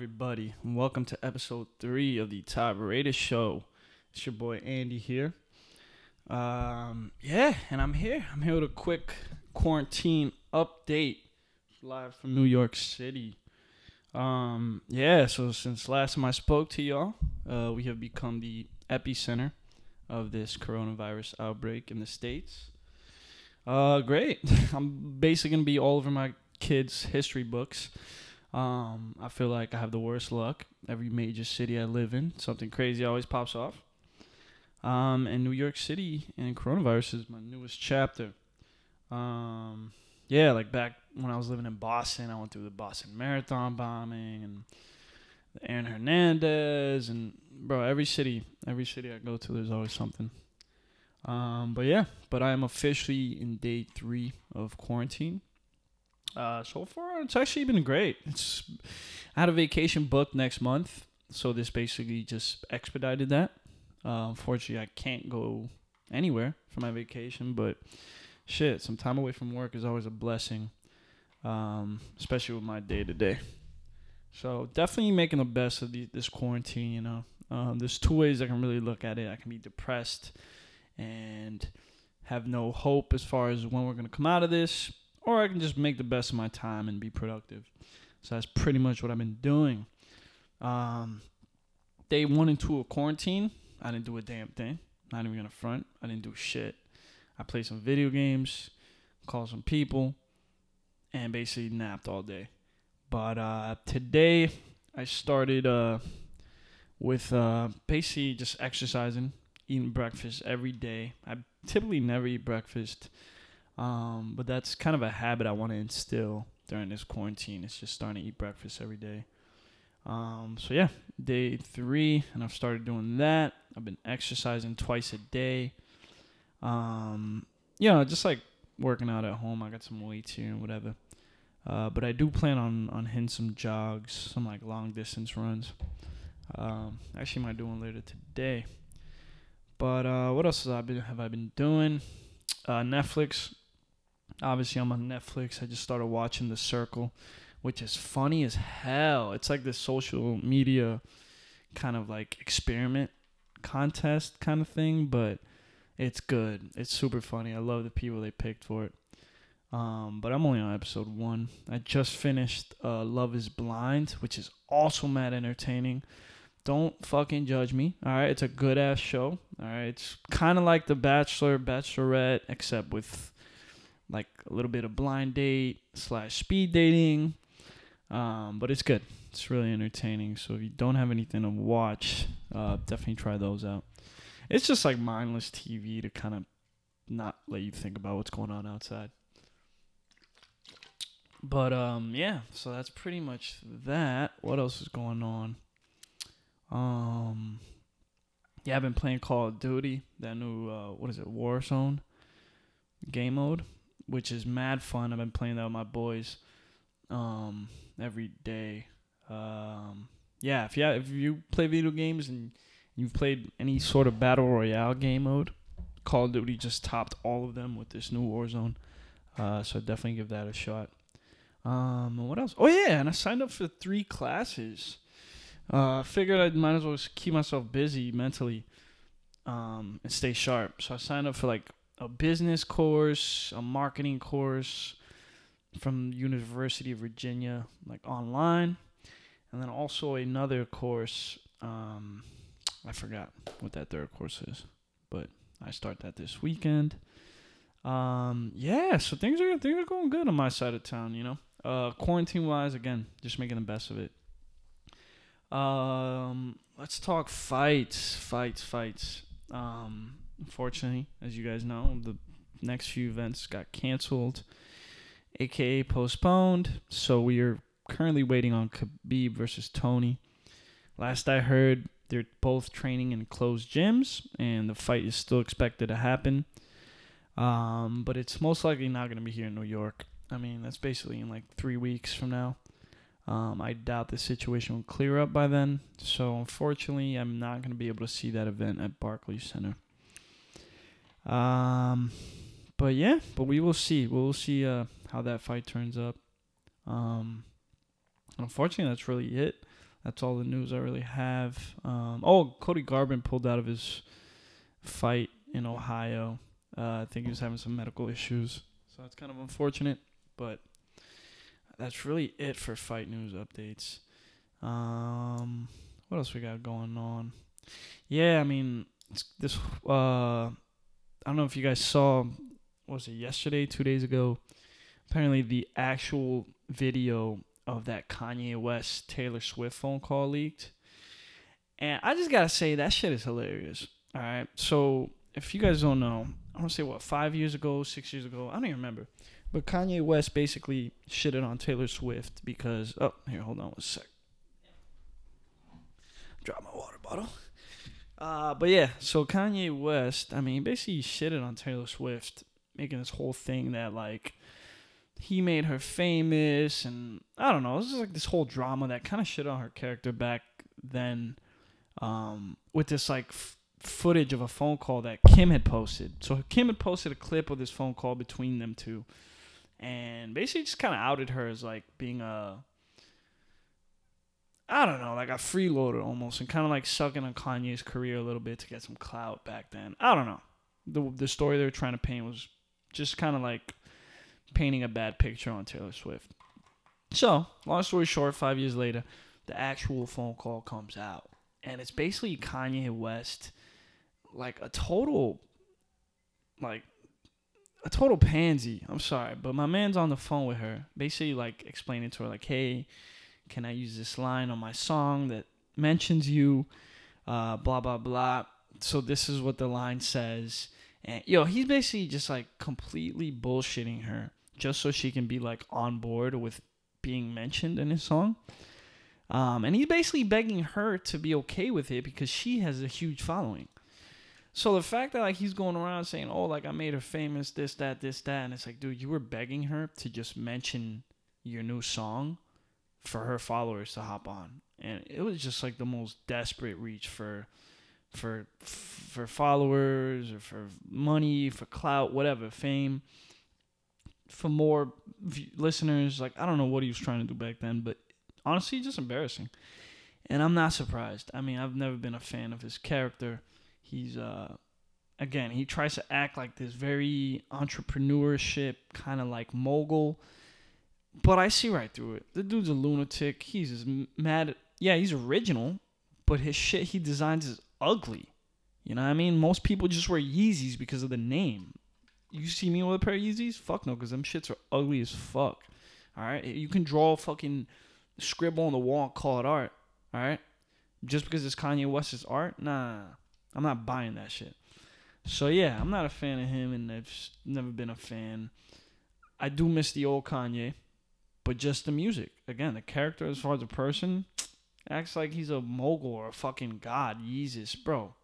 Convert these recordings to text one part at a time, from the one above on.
Everybody? And welcome to episode three of the Top Rated Show. It's your boy Andy here. Um, yeah, and I'm here. I'm here with a quick quarantine update live from New York City. Um, yeah, so since last time I spoke to y'all, uh, we have become the epicenter of this coronavirus outbreak in the States. Uh, great. I'm basically gonna be all over my kids' history books. Um, I feel like I have the worst luck. Every major city I live in, something crazy always pops off. Um, and New York City and coronavirus is my newest chapter. Um, yeah, like back when I was living in Boston, I went through the Boston Marathon bombing and Aaron Hernandez and bro, every city, every city I go to, there's always something. Um, but yeah, but I am officially in day three of quarantine. Uh, so far, it's actually been great. It's I had a vacation booked next month, so this basically just expedited that. Uh, unfortunately, I can't go anywhere for my vacation, but shit, some time away from work is always a blessing, um, especially with my day to day. So definitely making the best of the, this quarantine. You know, um, there's two ways I can really look at it. I can be depressed and have no hope as far as when we're gonna come out of this, or I can just make the best of my time and be productive. So that's pretty much what I've been doing. Um, day one and two of quarantine, I didn't do a damn thing. Not even gonna front. I didn't do shit. I played some video games, called some people, and basically napped all day. But uh, today I started uh, with uh, basically just exercising, eating breakfast every day. I typically never eat breakfast. Um, but that's kind of a habit I want to instill during this quarantine. It's just starting to eat breakfast every day. Um, so yeah, day three, and I've started doing that. I've been exercising twice a day. Um, you know, just like working out at home. I got some weights here and whatever. Uh, but I do plan on on hitting some jogs, some like long distance runs. Um, actually, might do one later today. But uh, what else have I been have I been doing? Uh, Netflix obviously I'm on Netflix. I just started watching The Circle, which is funny as hell. It's like this social media kind of like experiment contest kind of thing, but it's good. It's super funny. I love the people they picked for it. Um, but I'm only on episode one. I just finished uh, Love Is Blind, which is also mad entertaining. Don't fucking judge me. All right, it's a good ass show. All right, it's kind of like The Bachelor, Bachelorette, except with like a little bit of blind date slash speed dating. Um, but it's good. It's really entertaining. So if you don't have anything to watch, uh, definitely try those out. It's just like mindless TV to kind of not let you think about what's going on outside. But um, yeah, so that's pretty much that. What else is going on? Um, yeah, I've been playing Call of Duty. That new uh, what is it, Warzone game mode which is mad fun. I've been playing that with my boys um, every day. Um, yeah, if you if you play video games and you've played any sort of battle royale game mode, Call of Duty just topped all of them with this new Warzone. Uh, so definitely give that a shot. Um, what else? Oh yeah, and I signed up for three classes. Uh, figured I might as well keep myself busy mentally, um, and stay sharp. So I signed up for like a business course, a marketing course from University of Virginia, like online, and then also another course. Um, I forgot what that third course is, but I start that this weekend. Um, yeah, so things are things are going good on my side of town. You know, uh, quarantine wise, again, just making the best of it. Um, let's talk fights, fights, fights. Um, Unfortunately, as you guys know, the next few events got canceled, aka postponed. So we are currently waiting on Khabib versus Tony. Last I heard, they're both training in closed gyms, and the fight is still expected to happen. Um, but it's most likely not going to be here in New York. I mean, that's basically in like three weeks from now. Um, I doubt the situation will clear up by then. So, unfortunately, I'm not going to be able to see that event at Barclays Center. Um, but yeah, but we will see. We'll see uh, how that fight turns up. Um, unfortunately, that's really it. That's all the news I really have. Um, oh, Cody Garbrandt pulled out of his fight in Ohio. Uh, I think he was having some medical issues, so that's kind of unfortunate. But that's really it for fight news updates. Um, what else we got going on? Yeah, I mean, this. Uh, I don't know if you guys saw. Was it yesterday? Two days ago? Apparently, the actual video of that Kanye West Taylor Swift phone call leaked. And I just gotta say that shit is hilarious. All right. So if you guys don't know, I want to say what five years ago, six years ago, I don't even remember. But Kanye West basically shitted on Taylor Swift because oh here hold on one sec. Drop my water bottle. Uh, but yeah, so Kanye West, I mean, basically shitted on Taylor Swift, making this whole thing that like he made her famous, and I don't know, this is like this whole drama that kind of shit on her character back then, um, with this like f- footage of a phone call that Kim had posted. So Kim had posted a clip of this phone call between them two, and basically just kind of outed her as like being a I don't know, like a freeloader almost, and kind of like sucking on Kanye's career a little bit to get some clout back then. I don't know. The the story they were trying to paint was just kind of like painting a bad picture on Taylor Swift. So, long story short, five years later, the actual phone call comes out. And it's basically Kanye West, like a total, like, a total pansy. I'm sorry, but my man's on the phone with her, basically, like, explaining to her, like, hey, can I use this line on my song that mentions you? Uh, blah, blah, blah. So, this is what the line says. And, yo, he's basically just, like, completely bullshitting her just so she can be like on board with being mentioned in his song. Um, and he's basically begging her to be okay with it because she has a huge following. So the fact that like he's going around saying, "Oh, like I made her famous, this, that, this, that," and it's like, dude, you were begging her to just mention your new song for her followers to hop on, and it was just like the most desperate reach for, for, for followers or for money, for clout, whatever, fame for more v- listeners. Like I don't know what he was trying to do back then, but honestly, just embarrassing. And I'm not surprised. I mean, I've never been a fan of his character. He's uh again, he tries to act like this very entrepreneurship kind of like mogul. But I see right through it. The dude's a lunatic. He's as mad. Yeah, he's original, but his shit he designs is ugly. You know what I mean? Most people just wear Yeezys because of the name. You see me with a pair of Yeezys? Fuck no, because them shits are ugly as fuck. All right, you can draw a fucking scribble on the wall and call it art. All right, just because it's Kanye West's art, nah, I'm not buying that shit. So yeah, I'm not a fan of him, and I've never been a fan. I do miss the old Kanye, but just the music. Again, the character as far as a person acts like he's a mogul or a fucking god. Jesus, bro.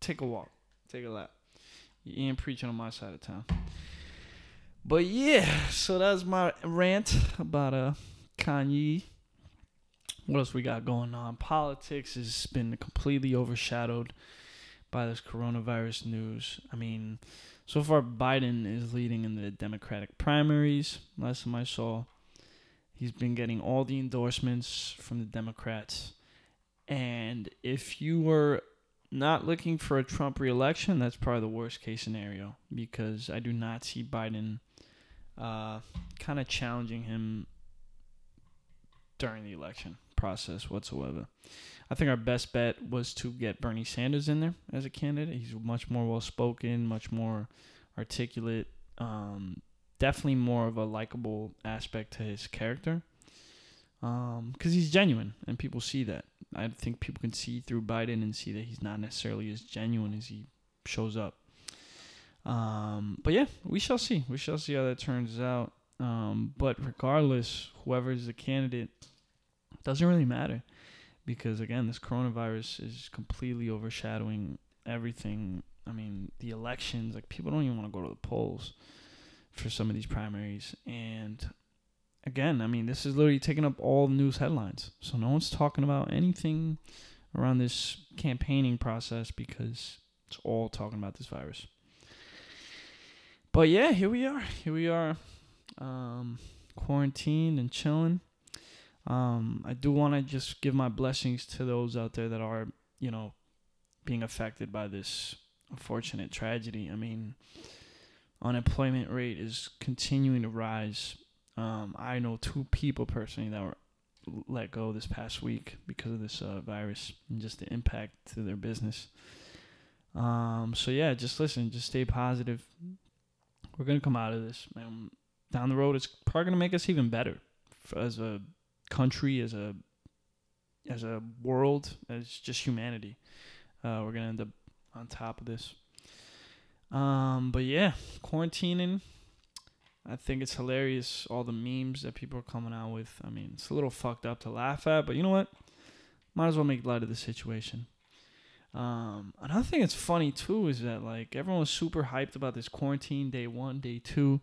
Take a walk. Take a lap. You ain't preaching on my side of town. But yeah, so that's my rant about uh Kanye. What else we got going on? Politics has been completely overshadowed by this coronavirus news. I mean, so far Biden is leading in the Democratic primaries. Last time I saw, he's been getting all the endorsements from the Democrats. And if you were not looking for a Trump reelection, that's probably the worst case scenario because I do not see Biden uh, kind of challenging him during the election process whatsoever. I think our best bet was to get Bernie Sanders in there as a candidate. He's much more well spoken, much more articulate, um, definitely more of a likable aspect to his character because um, he's genuine and people see that. I think people can see through Biden and see that he's not necessarily as genuine as he shows up. Um, but yeah, we shall see. We shall see how that turns out. Um, but regardless, whoever is the candidate doesn't really matter because again, this coronavirus is completely overshadowing everything. I mean, the elections, like people don't even want to go to the polls for some of these primaries and again, I mean, this is literally taking up all the news headlines. So no one's talking about anything around this campaigning process because it's all talking about this virus. But yeah, here we are. Here we are. Um, quarantined and chilling. Um, I do want to just give my blessings to those out there that are, you know, being affected by this unfortunate tragedy. I mean, unemployment rate is continuing to rise. Um, I know two people personally that were let go this past week because of this uh, virus and just the impact to their business. Um, so yeah, just listen, just stay positive. We're gonna come out of this, man. Down the road, it's probably gonna make us even better as a country, as a as a world, as just humanity. Uh, we're gonna end up on top of this. Um, but yeah, quarantining. I think it's hilarious all the memes that people are coming out with. I mean, it's a little fucked up to laugh at, but you know what? Might as well make light of the situation. Um, another thing that's funny too is that like everyone was super hyped about this quarantine day one, day two.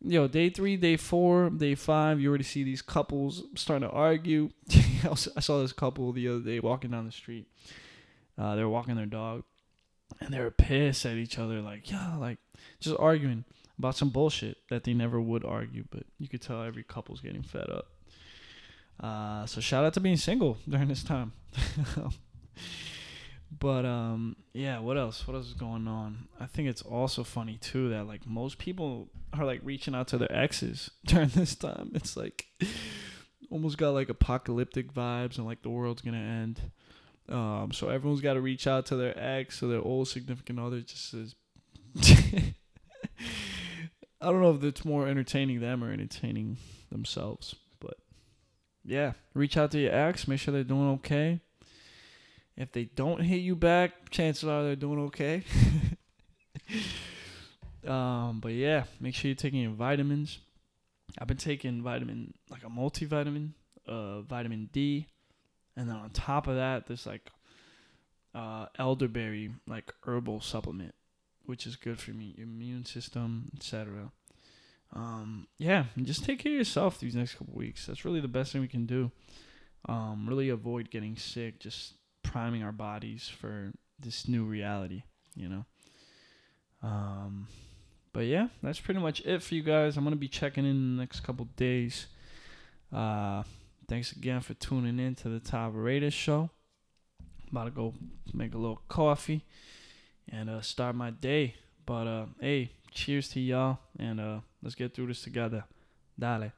Yo, day three, day four, day five, you already see these couples starting to argue. I saw this couple the other day walking down the street. Uh, they were walking their dog, and they were pissed at each other, like yeah, like just arguing about some bullshit that they never would argue. But you could tell every couple's getting fed up. Uh, so shout out to being single during this time. but um, yeah, what else? What else is going on? I think it's also funny too that like most people are like reaching out to their exes during this time. It's like almost got like apocalyptic vibes and like the world's gonna end. Um, so everyone's got to reach out to their ex or their old significant other just says. I don't know if it's more entertaining them or entertaining themselves, but yeah, reach out to your ex, make sure they're doing okay. If they don't hit you back, chances are they're doing okay. um, but yeah, make sure you're taking your vitamins. I've been taking vitamin like a multivitamin, uh, vitamin D, and then on top of that, there's like uh, elderberry like herbal supplement, which is good for me, immune system, etc. Um, yeah, just take care of yourself these next couple weeks. That's really the best thing we can do. Um, really avoid getting sick. Just priming our bodies for this new reality, you know. Um, but yeah, that's pretty much it for you guys. I'm gonna be checking in the next couple days. Uh, thanks again for tuning in to the Top Raiders show. I'm about to go make a little coffee and uh, start my day. But uh, hey, cheers to y'all, and uh, let's get through this together. Dale.